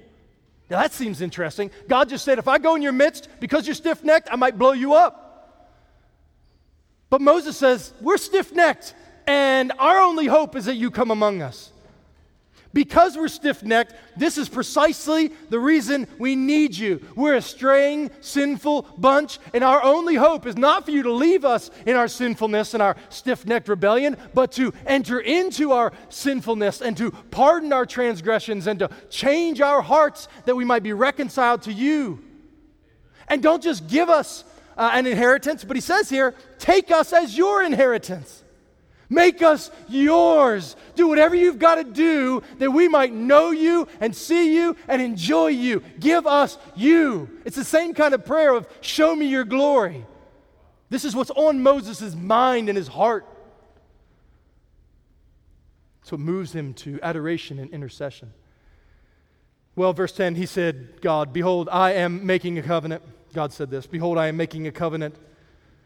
Now that seems interesting. God just said, if I go in your midst, because you're stiff necked, I might blow you up. But Moses says, we're stiff necked, and our only hope is that you come among us. Because we're stiff necked, this is precisely the reason we need you. We're a straying, sinful bunch, and our only hope is not for you to leave us in our sinfulness and our stiff necked rebellion, but to enter into our sinfulness and to pardon our transgressions and to change our hearts that we might be reconciled to you. And don't just give us uh, an inheritance, but he says here, take us as your inheritance. Make us yours. Do whatever you've got to do that we might know you and see you and enjoy you. Give us you. It's the same kind of prayer of show me your glory. This is what's on Moses' mind and his heart. It's what moves him to adoration and intercession. Well, verse 10, he said, God, behold, I am making a covenant. God said this Behold, I am making a covenant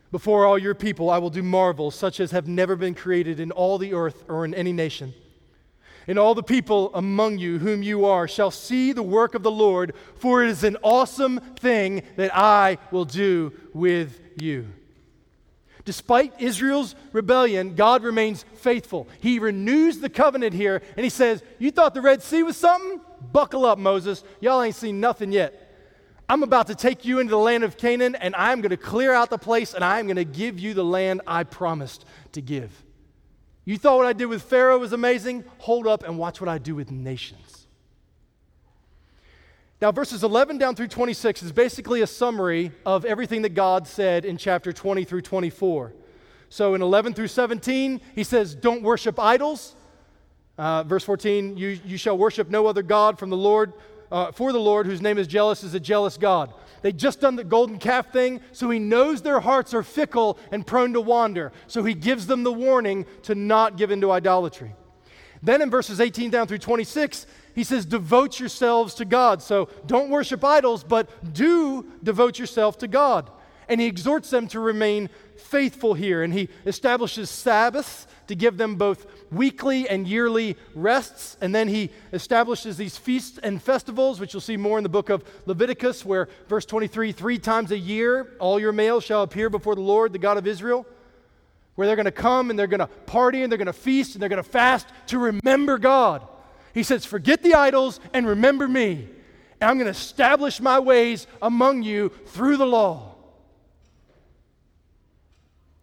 before all your people, I will do marvels such as have never been created in all the earth or in any nation. And all the people among you whom you are shall see the work of the Lord, for it is an awesome thing that I will do with you. Despite Israel's rebellion, God remains faithful. He renews the covenant here, and he says, You thought the Red Sea was something? Buckle up, Moses. Y'all ain't seen nothing yet. I'm about to take you into the land of Canaan, and I'm going to clear out the place, and I'm going to give you the land I promised to give. You thought what I did with Pharaoh was amazing? Hold up and watch what I do with nations. Now, verses 11 down through 26 is basically a summary of everything that God said in chapter 20 through 24. So, in 11 through 17, he says, Don't worship idols. Uh, verse 14, you, you shall worship no other God from the Lord, uh, for the Lord, whose name is jealous, is a jealous God. They just done the golden calf thing, so he knows their hearts are fickle and prone to wander. So he gives them the warning to not give into idolatry. Then in verses 18 down through 26, he says, Devote yourselves to God. So don't worship idols, but do devote yourself to God. And he exhorts them to remain faithful here. And he establishes Sabbaths to give them both weekly and yearly rests. And then he establishes these feasts and festivals, which you'll see more in the book of Leviticus, where verse 23 three times a year all your males shall appear before the Lord, the God of Israel, where they're going to come and they're going to party and they're going to feast and they're going to fast to remember God. He says, Forget the idols and remember me. and I'm going to establish my ways among you through the law.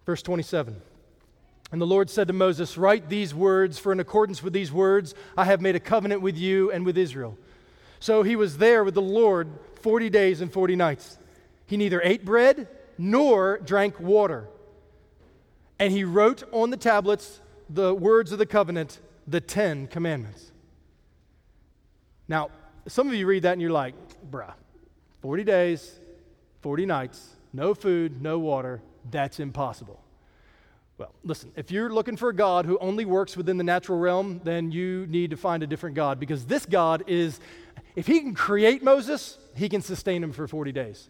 Verse 27. And the Lord said to Moses, Write these words, for in accordance with these words I have made a covenant with you and with Israel. So he was there with the Lord 40 days and 40 nights. He neither ate bread nor drank water. And he wrote on the tablets the words of the covenant, the Ten Commandments. Now, some of you read that and you're like, bruh, 40 days, 40 nights, no food, no water, that's impossible. Well, listen, if you're looking for a God who only works within the natural realm, then you need to find a different God because this God is, if he can create Moses, he can sustain him for 40 days.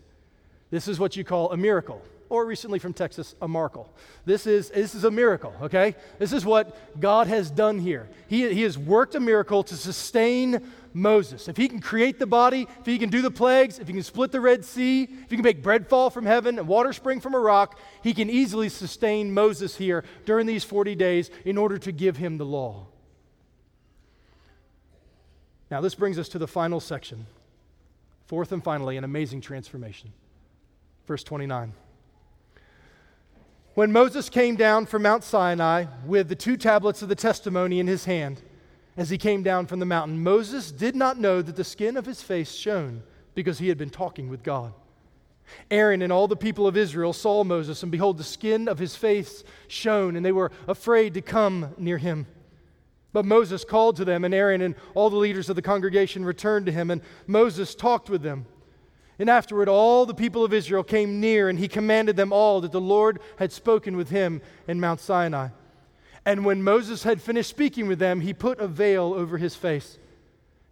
This is what you call a miracle or recently from Texas, a Markle. This is, this is a miracle, okay? This is what God has done here. He, he has worked a miracle to sustain Moses. If he can create the body, if he can do the plagues, if he can split the Red Sea, if he can make bread fall from heaven and water spring from a rock, he can easily sustain Moses here during these 40 days in order to give him the law. Now, this brings us to the final section. Fourth and finally, an amazing transformation. Verse 29. When Moses came down from Mount Sinai with the two tablets of the testimony in his hand, as he came down from the mountain, Moses did not know that the skin of his face shone because he had been talking with God. Aaron and all the people of Israel saw Moses, and behold, the skin of his face shone, and they were afraid to come near him. But Moses called to them, and Aaron and all the leaders of the congregation returned to him, and Moses talked with them. And afterward, all the people of Israel came near, and he commanded them all that the Lord had spoken with him in Mount Sinai. And when Moses had finished speaking with them, he put a veil over his face.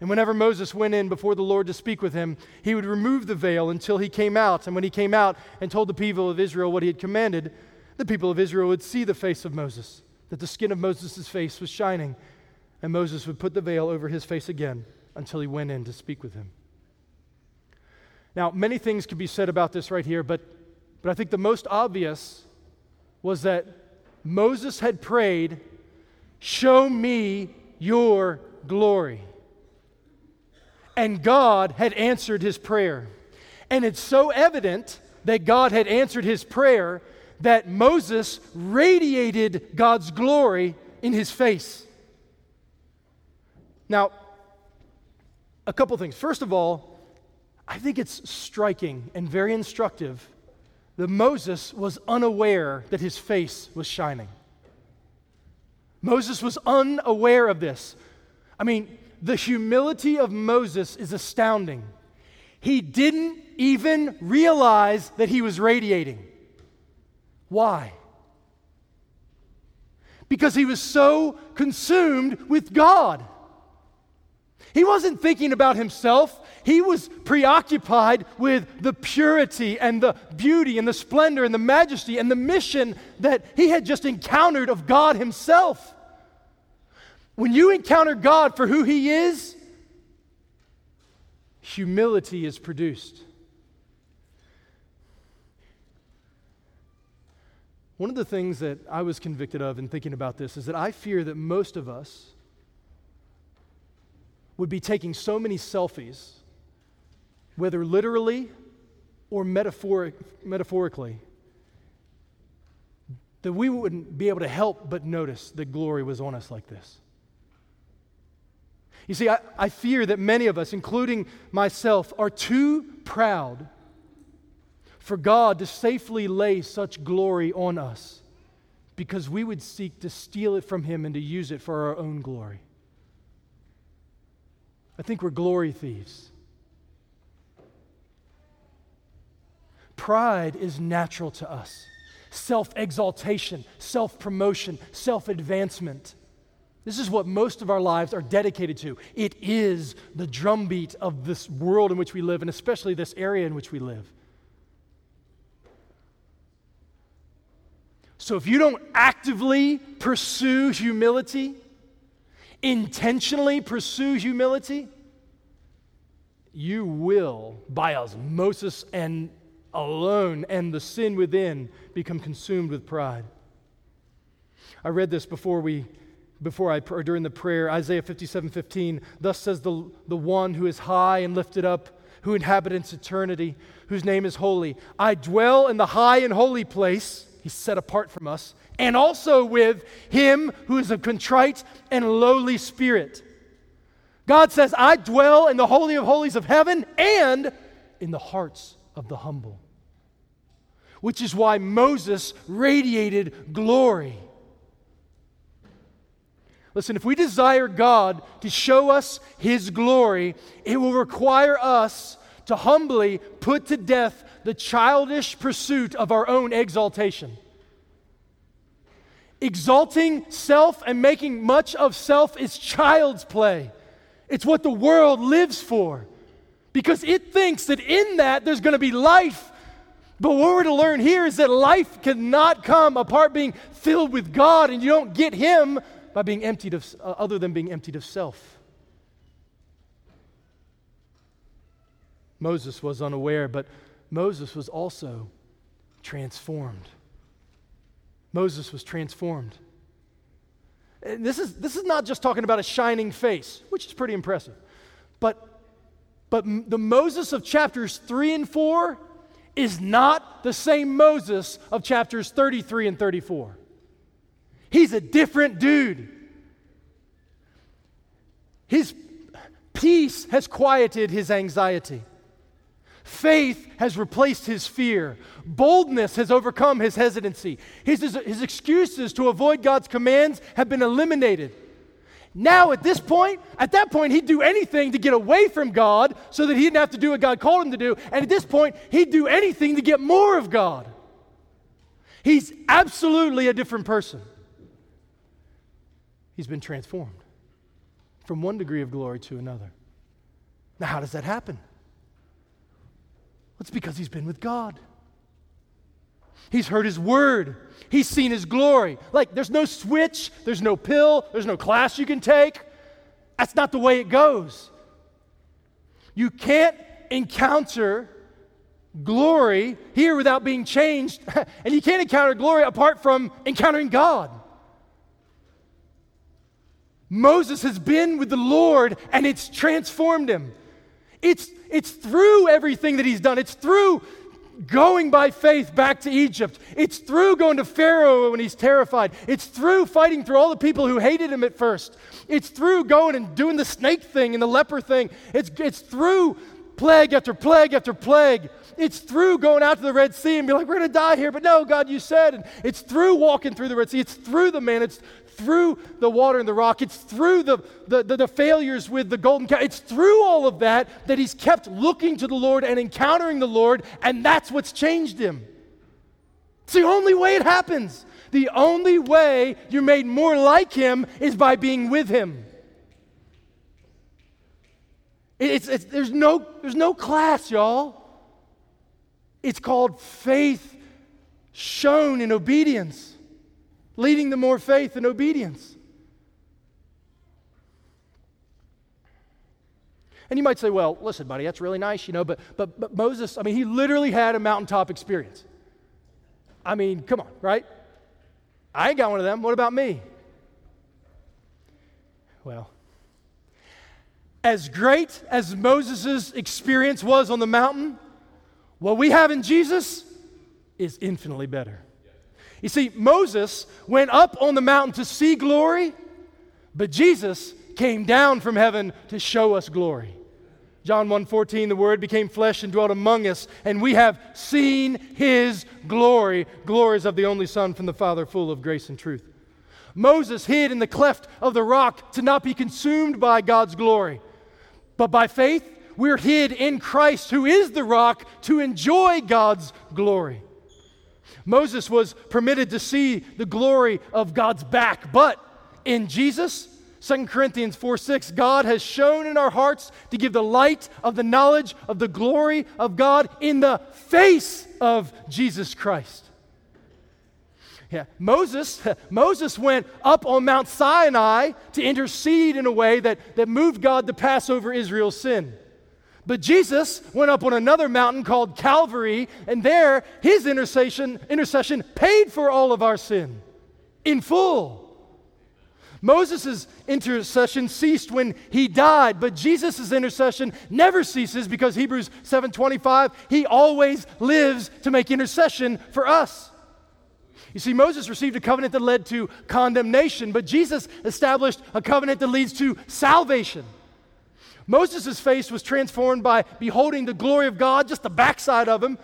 And whenever Moses went in before the Lord to speak with him, he would remove the veil until he came out. And when he came out and told the people of Israel what he had commanded, the people of Israel would see the face of Moses, that the skin of Moses' face was shining. And Moses would put the veil over his face again until he went in to speak with him. Now, many things could be said about this right here, but, but I think the most obvious was that Moses had prayed, Show me your glory. And God had answered his prayer. And it's so evident that God had answered his prayer that Moses radiated God's glory in his face. Now, a couple things. First of all, I think it's striking and very instructive that Moses was unaware that his face was shining. Moses was unaware of this. I mean, the humility of Moses is astounding. He didn't even realize that he was radiating. Why? Because he was so consumed with God. He wasn't thinking about himself. He was preoccupied with the purity and the beauty and the splendor and the majesty and the mission that he had just encountered of God himself. When you encounter God for who he is, humility is produced. One of the things that I was convicted of in thinking about this is that I fear that most of us would be taking so many selfies, whether literally or metaphoric, metaphorically, that we wouldn't be able to help but notice that glory was on us like this. You see, I, I fear that many of us, including myself, are too proud for God to safely lay such glory on us because we would seek to steal it from Him and to use it for our own glory. I think we're glory thieves. Pride is natural to us self exaltation, self promotion, self advancement. This is what most of our lives are dedicated to. It is the drumbeat of this world in which we live, and especially this area in which we live. So if you don't actively pursue humility, intentionally pursue humility, you will, by osmosis and alone, and the sin within, become consumed with pride. I read this before we before I or during the prayer, Isaiah 57 15, thus says the, the one who is high and lifted up, who inhabits eternity, whose name is holy. I dwell in the high and holy place, he's set apart from us, and also with him who is a contrite and lowly spirit. God says, I dwell in the holy of holies of heaven and in the hearts of the humble. Which is why Moses radiated glory. Listen, if we desire God to show us His glory, it will require us to humbly put to death the childish pursuit of our own exaltation. Exalting self and making much of self is child's play. It's what the world lives for because it thinks that in that there's going to be life. But what we're to learn here is that life cannot come apart being filled with God, and you don't get Him by being emptied of, uh, other than being emptied of self. Moses was unaware, but Moses was also transformed. Moses was transformed. And this is, this is not just talking about a shining face, which is pretty impressive, but, but the Moses of chapters 3 and 4 is not the same Moses of chapters 33 and 34. He's a different dude. His peace has quieted his anxiety. Faith has replaced his fear. Boldness has overcome his hesitancy. His, his, his, excuses to avoid God's commands have been eliminated. Now, at this point, at that point, he'd do anything to get away from God so that he didn't have to do what God called him to do. And at this point, he'd do anything to get more of God. He's absolutely a different person he's been transformed from one degree of glory to another. Now, how does that happen? It's because he's been with God. He's heard his word. He's seen his glory. Like, there's no switch, there's no pill, there's no class you can take. That's not the way it goes. You can't encounter glory here without being changed, and you can't encounter glory apart from encountering God. Moses has been with the Lord and it's transformed him. It's, it's through everything that he's done. It's through going by faith back to Egypt. It's through going to Pharaoh when he's terrified. It's through fighting through all the people who hated him at first. It's through going and doing the snake thing and the leper thing. It's, it's through plague after plague after plague. It's through going out to the Red Sea and be like, we're going to die here. But no, God, you said. And it's through walking through the Red Sea. It's through the manna. It's through the water and the rock. It's through the, the, the, the failures with the golden calf. It's through all of that that he's kept looking to the Lord and encountering the Lord. And that's what's changed him. It's the only way it happens. The only way you're made more like him is by being with him. It's, it's, there's, no, there's no class, y'all. It's called faith shown in obedience, leading to more faith and obedience. And you might say, well, listen, buddy, that's really nice, you know, but, but, but Moses, I mean, he literally had a mountaintop experience. I mean, come on, right? I ain't got one of them. What about me? Well, as great as Moses' experience was on the mountain, what we have in Jesus is infinitely better. You see, Moses went up on the mountain to see glory, but Jesus came down from heaven to show us glory. John 1:14 the word became flesh and dwelt among us and we have seen his glory glories of the only son from the father full of grace and truth. Moses hid in the cleft of the rock to not be consumed by God's glory. But by faith we're hid in Christ, who is the rock, to enjoy God's glory. Moses was permitted to see the glory of God's back, but in Jesus, 2 Corinthians 4 6, God has shown in our hearts to give the light of the knowledge of the glory of God in the face of Jesus Christ. Yeah, Moses, Moses went up on Mount Sinai to intercede in a way that, that moved God to pass over Israel's sin. But Jesus went up on another mountain called Calvary, and there his intercession, intercession paid for all of our sin in full. Moses' intercession ceased when he died, but Jesus' intercession never ceases because Hebrews 7:25, he always lives to make intercession for us. You see, Moses received a covenant that led to condemnation, but Jesus established a covenant that leads to salvation. Moses' face was transformed by beholding the glory of God, just the backside of him.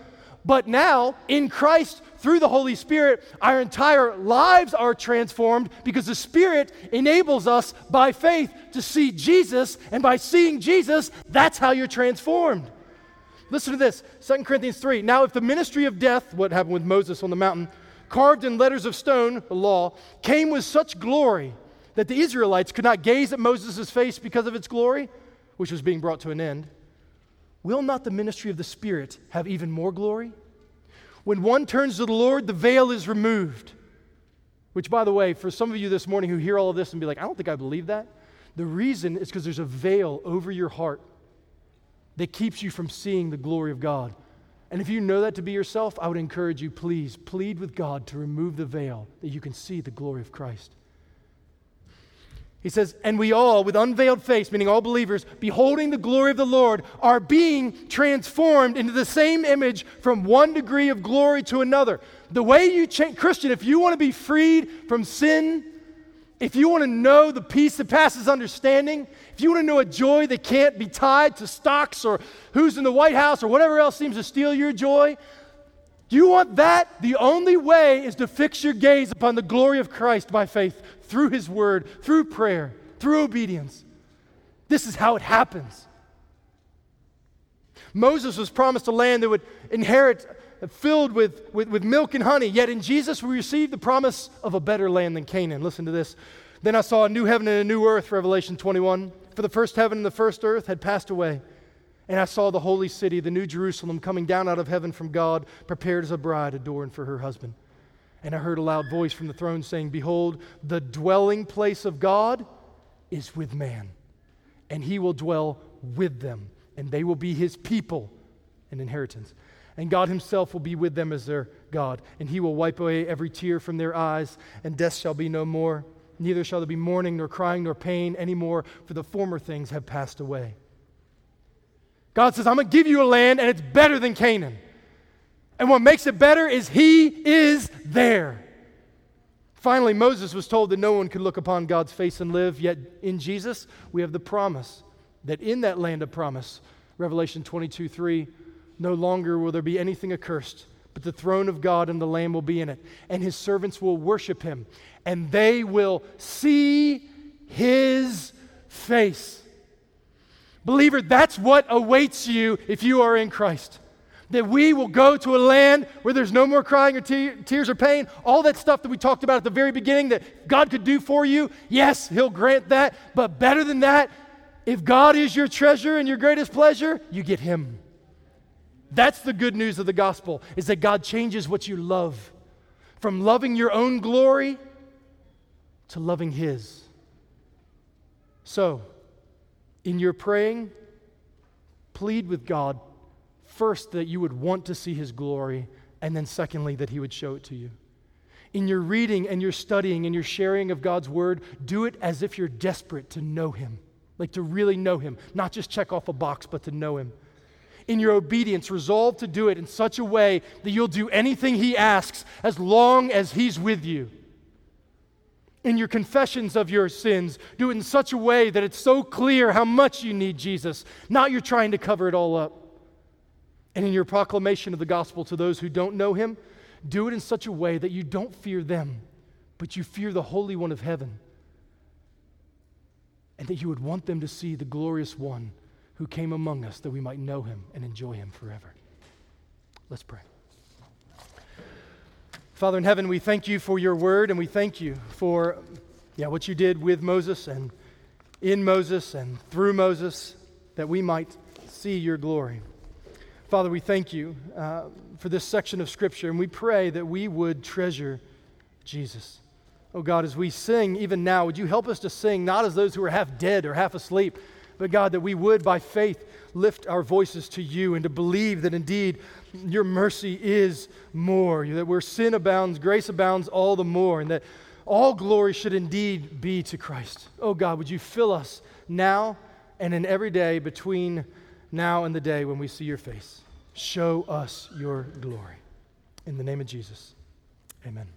But now, in Christ, through the Holy Spirit, our entire lives are transformed because the Spirit enables us by faith to see Jesus. And by seeing Jesus, that's how you're transformed. Listen to this 2 Corinthians 3. Now, if the ministry of death, what happened with Moses on the mountain, carved in letters of stone, the law, came with such glory that the Israelites could not gaze at Moses' face because of its glory, which was being brought to an end, will not the ministry of the Spirit have even more glory? When one turns to the Lord, the veil is removed. Which, by the way, for some of you this morning who hear all of this and be like, I don't think I believe that, the reason is because there's a veil over your heart that keeps you from seeing the glory of God. And if you know that to be yourself, I would encourage you, please plead with God to remove the veil that you can see the glory of Christ. He says, and we all, with unveiled face, meaning all believers, beholding the glory of the Lord, are being transformed into the same image from one degree of glory to another. The way you change, Christian, if you want to be freed from sin, if you want to know the peace that passes understanding, if you want to know a joy that can't be tied to stocks or who's in the White House or whatever else seems to steal your joy, do you want that? The only way is to fix your gaze upon the glory of Christ by faith through His Word, through prayer, through obedience. This is how it happens. Moses was promised a land that would inherit filled with, with, with milk and honey. Yet in Jesus, we receive the promise of a better land than Canaan. Listen to this. Then I saw a new heaven and a new earth, Revelation 21. For the first heaven and the first earth had passed away. And I saw the holy city, the new Jerusalem, coming down out of heaven from God, prepared as a bride adorned for her husband. And I heard a loud voice from the throne saying, Behold, the dwelling place of God is with man, and he will dwell with them, and they will be his people and inheritance and God Himself will be with them as their God, and He will wipe away every tear from their eyes, and death shall be no more. Neither shall there be mourning, nor crying, nor pain anymore, for the former things have passed away. God says, I'm going to give you a land, and it's better than Canaan. And what makes it better is He is there. Finally, Moses was told that no one could look upon God's face and live, yet in Jesus, we have the promise that in that land of promise, Revelation 22 3, no longer will there be anything accursed, but the throne of God and the Lamb will be in it, and his servants will worship him, and they will see his face. Believer, that's what awaits you if you are in Christ. That we will go to a land where there's no more crying or te- tears or pain. All that stuff that we talked about at the very beginning that God could do for you, yes, He'll grant that. But better than that, if God is your treasure and your greatest pleasure, you get Him. That's the good news of the gospel is that God changes what you love from loving your own glory to loving his. So, in your praying, plead with God first that you would want to see his glory and then secondly that he would show it to you. In your reading and your studying and your sharing of God's word, do it as if you're desperate to know him, like to really know him, not just check off a box, but to know him in your obedience, resolve to do it in such a way that you'll do anything He asks as long as He's with you. In your confessions of your sins, do it in such a way that it's so clear how much you need Jesus, not you're trying to cover it all up. And in your proclamation of the gospel to those who don't know Him, do it in such a way that you don't fear them, but you fear the Holy One of heaven. And that you would want them to see the glorious one who came among us that we might know him and enjoy him forever. Let's pray. Father in heaven, we thank you for your word and we thank you for yeah, what you did with Moses and in Moses and through Moses that we might see your glory. Father, we thank you uh, for this section of Scripture and we pray that we would treasure Jesus. Oh God, as we sing even now, would you help us to sing not as those who are half dead or half asleep, but God, that we would by faith lift our voices to you and to believe that indeed your mercy is more, that where sin abounds, grace abounds all the more, and that all glory should indeed be to Christ. Oh God, would you fill us now and in every day between now and the day when we see your face? Show us your glory. In the name of Jesus, amen.